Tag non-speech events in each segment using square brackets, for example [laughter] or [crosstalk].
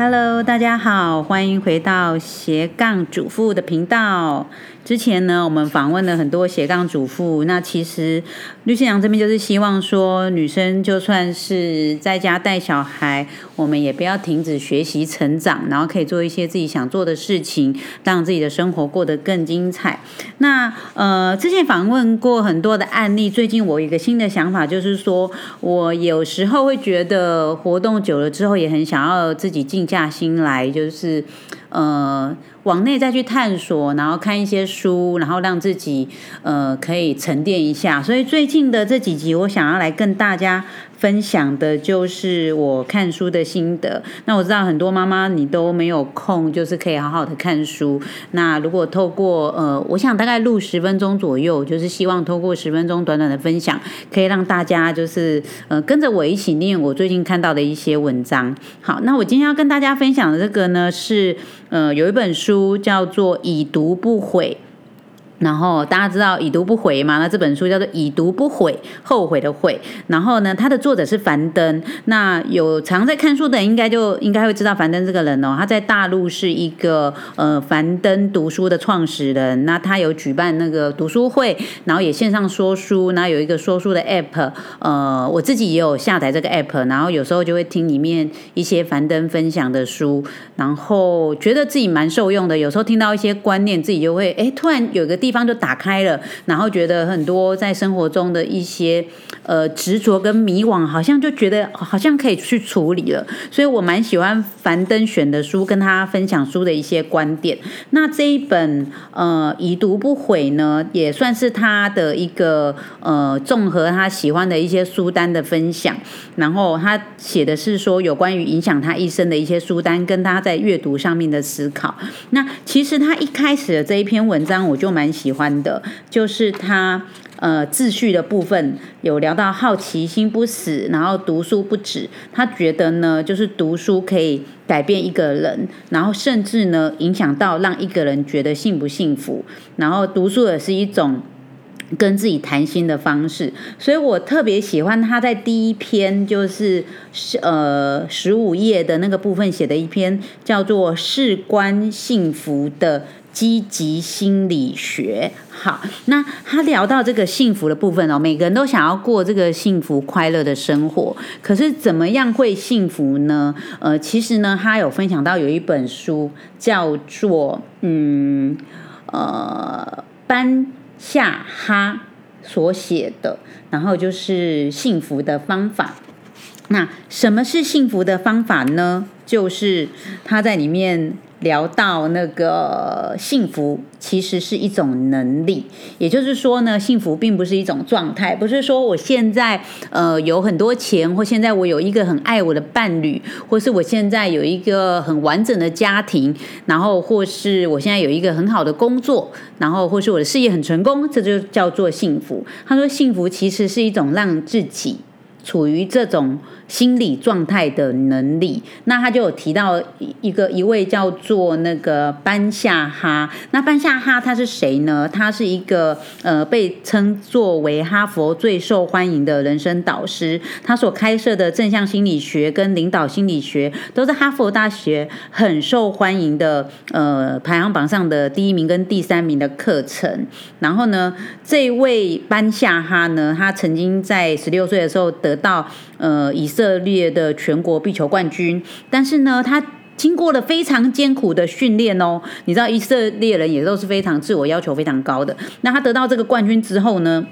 Hello，大家好，欢迎回到斜杠主妇的频道。之前呢，我们访问了很多斜杠主妇。那其实绿新娘这边就是希望说，女生就算是在家带小孩，我们也不要停止学习成长，然后可以做一些自己想做的事情，让自己的生活过得更精彩。那呃，之前访问过很多的案例，最近我有一个新的想法，就是说我有时候会觉得活动久了之后，也很想要自己静下心来，就是呃。往内再去探索，然后看一些书，然后让自己呃可以沉淀一下。所以最近的这几集，我想要来跟大家分享的就是我看书的心得。那我知道很多妈妈你都没有空，就是可以好好的看书。那如果透过呃，我想大概录十分钟左右，就是希望透过十分钟短短的分享，可以让大家就是呃跟着我一起念我最近看到的一些文章。好，那我今天要跟大家分享的这个呢是嗯有一本书。书叫做《已读不悔》。然后大家知道已读不回嘛？那这本书叫做《已读不悔》，后悔的悔。然后呢，它的作者是樊登。那有常在看书的人，应该就应该会知道樊登这个人哦。他在大陆是一个呃樊登读书的创始人。那他有举办那个读书会，然后也线上说书，然后有一个说书的 app。呃，我自己也有下载这个 app，然后有时候就会听里面一些樊登分享的书，然后觉得自己蛮受用的。有时候听到一些观念，自己就会哎，突然有个地。地方就打开了，然后觉得很多在生活中的一些呃执着跟迷惘，好像就觉得好像可以去处理了。所以我蛮喜欢樊登选的书，跟他分享书的一些观点。那这一本呃已读不悔呢，也算是他的一个呃综合他喜欢的一些书单的分享。然后他写的是说有关于影响他一生的一些书单，跟他在阅读上面的思考。那其实他一开始的这一篇文章，我就蛮。喜欢的就是他呃秩序的部分有聊到好奇心不死，然后读书不止。他觉得呢，就是读书可以改变一个人，然后甚至呢影响到让一个人觉得幸不幸福。然后读书也是一种跟自己谈心的方式，所以我特别喜欢他在第一篇就是呃十五页的那个部分写的一篇叫做事关幸福的。积极心理学，好，那他聊到这个幸福的部分哦，每个人都想要过这个幸福快乐的生活，可是怎么样会幸福呢？呃，其实呢，他有分享到有一本书叫做嗯呃班夏哈所写的，然后就是幸福的方法。那什么是幸福的方法呢？就是他在里面。聊到那个幸福，其实是一种能力。也就是说呢，幸福并不是一种状态，不是说我现在呃有很多钱，或现在我有一个很爱我的伴侣，或是我现在有一个很完整的家庭，然后或是我现在有一个很好的工作，然后或是我的事业很成功，这就叫做幸福。他说，幸福其实是一种让自己处于这种。心理状态的能力，那他就有提到一个一位叫做那个班夏哈。那班夏哈他是谁呢？他是一个呃被称作为哈佛最受欢迎的人生导师。他所开设的正向心理学跟领导心理学都是哈佛大学很受欢迎的呃排行榜上的第一名跟第三名的课程。然后呢，这位班夏哈呢，他曾经在十六岁的时候得到呃以。以色列的全国壁球冠军，但是呢，他经过了非常艰苦的训练哦。你知道，以色列人也都是非常自我要求非常高的。那他得到这个冠军之后呢？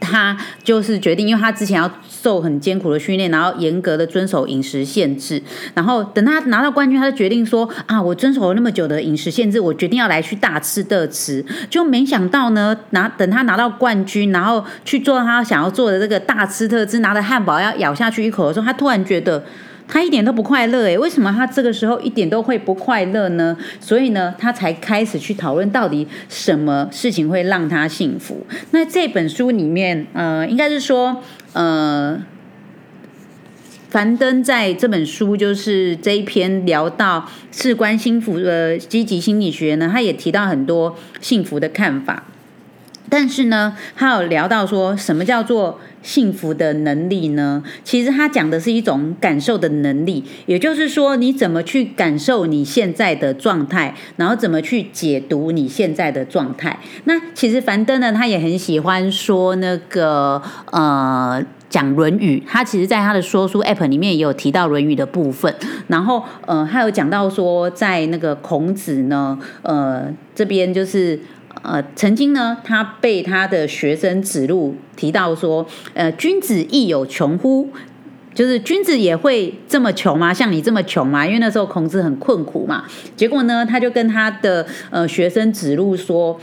他就是决定，因为他之前要受很艰苦的训练，然后严格的遵守饮食限制，然后等他拿到冠军，他就决定说啊，我遵守了那么久的饮食限制，我决定要来去大吃特吃。就没想到呢，拿等他拿到冠军，然后去做他想要做的这个大吃特吃，拿着汉堡要咬下去一口的时候，他突然觉得。他一点都不快乐诶，为什么他这个时候一点都会不快乐呢？所以呢，他才开始去讨论到底什么事情会让他幸福。那这本书里面，呃，应该是说，呃，樊登在这本书就是这一篇聊到事关幸福的积极心理学呢，他也提到很多幸福的看法。但是呢，他有聊到说什么叫做幸福的能力呢？其实他讲的是一种感受的能力，也就是说，你怎么去感受你现在的状态，然后怎么去解读你现在的状态。那其实樊登呢，他也很喜欢说那个呃。讲《论语》，他其实在他的说书 App 里面也有提到《论语》的部分。然后，呃，他有讲到说，在那个孔子呢，呃，这边就是呃，曾经呢，他被他的学生指路提到说，呃，君子亦有穷乎？就是君子也会这么穷吗？像你这么穷吗？因为那时候孔子很困苦嘛。结果呢，他就跟他的呃学生指路说。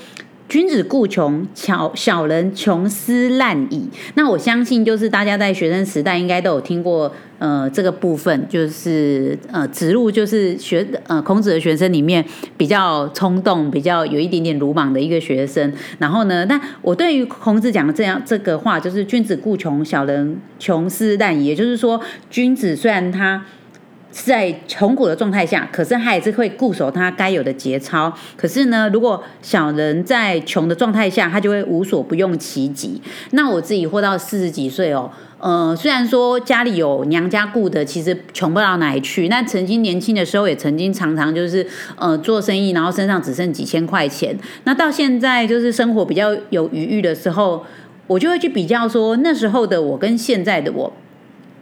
君子固穷，小小人穷斯滥矣。那我相信，就是大家在学生时代应该都有听过，呃，这个部分就是呃，子路就是学呃孔子的学生里面比较冲动、比较有一点点鲁莽的一个学生。然后呢，但我对于孔子讲的这样这个话，就是君子固穷，小人穷斯滥矣。也就是说，君子虽然他。在穷苦的状态下，可是他还是会固守他该有的节操。可是呢，如果小人在穷的状态下，他就会无所不用其极。那我自己活到四十几岁哦，呃，虽然说家里有娘家顾的，其实穷不到哪里去。那曾经年轻的时候，也曾经常常就是呃做生意，然后身上只剩几千块钱。那到现在就是生活比较有余裕的时候，我就会去比较说那时候的我跟现在的我。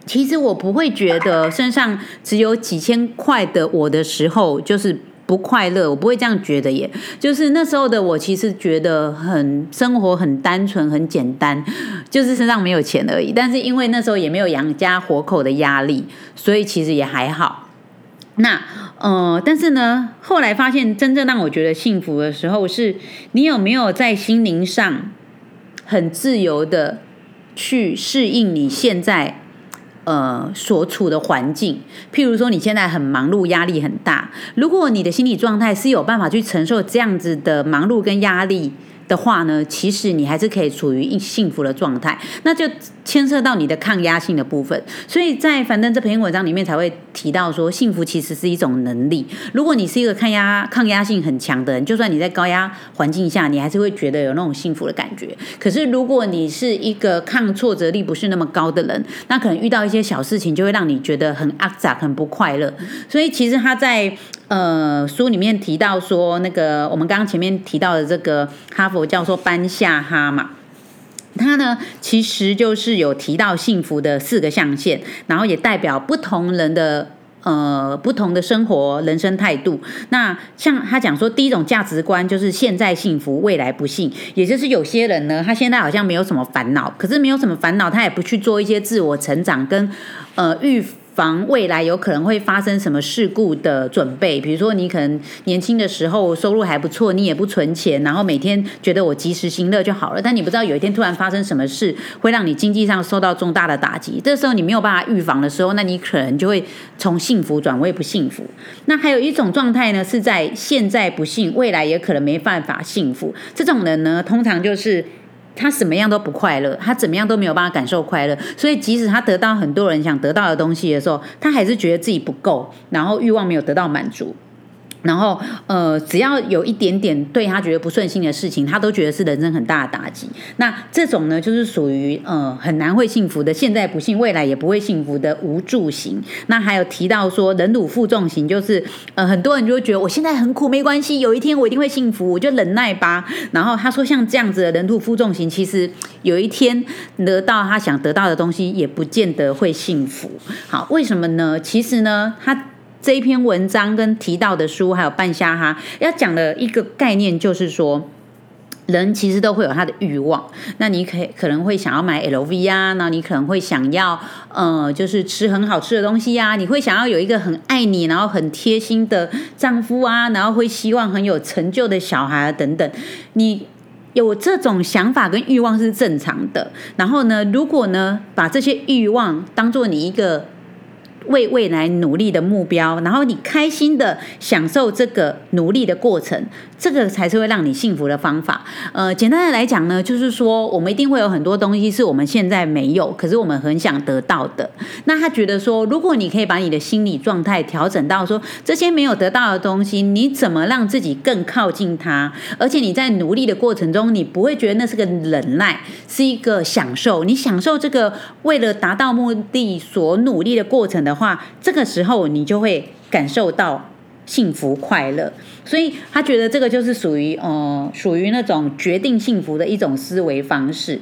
其实我不会觉得身上只有几千块的我的时候就是不快乐，我不会这样觉得耶。就是那时候的我，其实觉得很生活很单纯很简单，就是身上没有钱而已。但是因为那时候也没有养家活口的压力，所以其实也还好。那呃，但是呢，后来发现真正让我觉得幸福的时候，是你有没有在心灵上很自由的去适应你现在。呃，所处的环境，譬如说你现在很忙碌，压力很大。如果你的心理状态是有办法去承受这样子的忙碌跟压力。的话呢，其实你还是可以处于一幸福的状态，那就牵涉到你的抗压性的部分。所以在樊登这篇文章里面才会提到说，幸福其实是一种能力。如果你是一个抗压抗压性很强的人，就算你在高压环境下，你还是会觉得有那种幸福的感觉。可是如果你是一个抗挫折力不是那么高的人，那可能遇到一些小事情就会让你觉得很阿杂、很不快乐。所以其实他在。呃，书里面提到说，那个我们刚刚前面提到的这个哈佛教授班夏哈嘛，他呢其实就是有提到幸福的四个象限，然后也代表不同人的呃不同的生活人生态度。那像他讲说，第一种价值观就是现在幸福，未来不幸，也就是有些人呢，他现在好像没有什么烦恼，可是没有什么烦恼，他也不去做一些自我成长跟呃预。防未来有可能会发生什么事故的准备，比如说你可能年轻的时候收入还不错，你也不存钱，然后每天觉得我及时行乐就好了，但你不知道有一天突然发生什么事，会让你经济上受到重大的打击。这时候你没有办法预防的时候，那你可能就会从幸福转为不幸福。那还有一种状态呢，是在现在不幸，未来也可能没办法幸福。这种人呢，通常就是。他什么样都不快乐，他怎么样都没有办法感受快乐，所以即使他得到很多人想得到的东西的时候，他还是觉得自己不够，然后欲望没有得到满足。然后，呃，只要有一点点对他觉得不顺心的事情，他都觉得是人生很大的打击。那这种呢，就是属于呃很难会幸福的，现在不幸，未来也不会幸福的无助型。那还有提到说忍辱负重型，就是呃很多人就会觉得我现在很苦没关系，有一天我一定会幸福，我就忍耐吧。然后他说像这样子的忍辱负重型，其实有一天得到他想得到的东西，也不见得会幸福。好，为什么呢？其实呢，他。这一篇文章跟提到的书，还有半夏哈要讲的一个概念，就是说，人其实都会有他的欲望。那你可可能会想要买 LV 啊，那你可能会想要呃，就是吃很好吃的东西呀。你会想要有一个很爱你，然后很贴心的丈夫啊，然后会希望很有成就的小孩等等。你有这种想法跟欲望是正常的。然后呢，如果呢，把这些欲望当做你一个为未来努力的目标，然后你开心的享受这个努力的过程，这个才是会让你幸福的方法。呃，简单的来讲呢，就是说我们一定会有很多东西是我们现在没有，可是我们很想得到的。那他觉得说，如果你可以把你的心理状态调整到说，这些没有得到的东西，你怎么让自己更靠近它？而且你在努力的过程中，你不会觉得那是个忍耐，是一个享受。你享受这个为了达到目的所努力的过程的。话，这个时候你就会感受到幸福快乐，所以他觉得这个就是属于呃属于那种决定幸福的一种思维方式。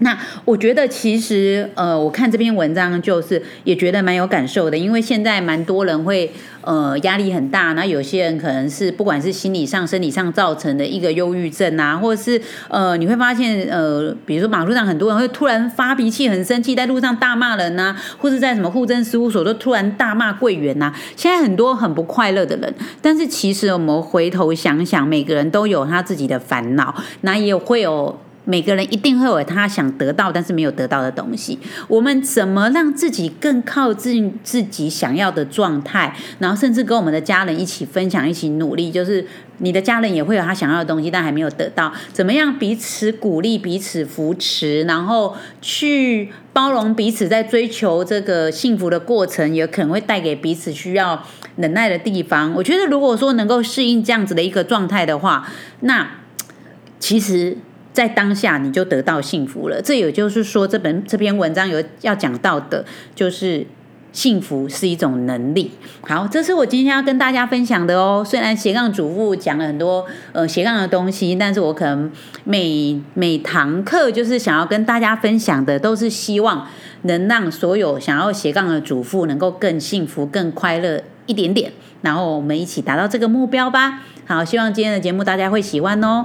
那我觉得其实呃，我看这篇文章就是也觉得蛮有感受的，因为现在蛮多人会呃压力很大，那有些人可能是不管是心理上、生理上造成的一个忧郁症啊，或者是呃你会发现呃，比如说马路上很多人会突然发脾气、很生气，在路上大骂人呐，或者在什么户政事务所都突然大骂柜员呐。现在很多很不快乐的人，但是其实我们回头想想，每个人都有他自己的烦恼，那也会有。每个人一定会有他想得到但是没有得到的东西。我们怎么让自己更靠近自己想要的状态？然后甚至跟我们的家人一起分享、一起努力。就是你的家人也会有他想要的东西，但还没有得到。怎么样彼此鼓励、彼此扶持，然后去包容彼此，在追求这个幸福的过程，也可能会带给彼此需要忍耐的地方。我觉得，如果说能够适应这样子的一个状态的话，那 [tsk] 其实。在当下你就得到幸福了。这也就是说，这本这篇文章有要讲到的，就是幸福是一种能力。好，这是我今天要跟大家分享的哦。虽然斜杠主妇讲了很多呃斜杠的东西，但是我可能每每堂课就是想要跟大家分享的，都是希望能让所有想要斜杠的主妇能够更幸福、更快乐一点点。然后我们一起达到这个目标吧。好，希望今天的节目大家会喜欢哦。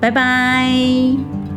拜拜。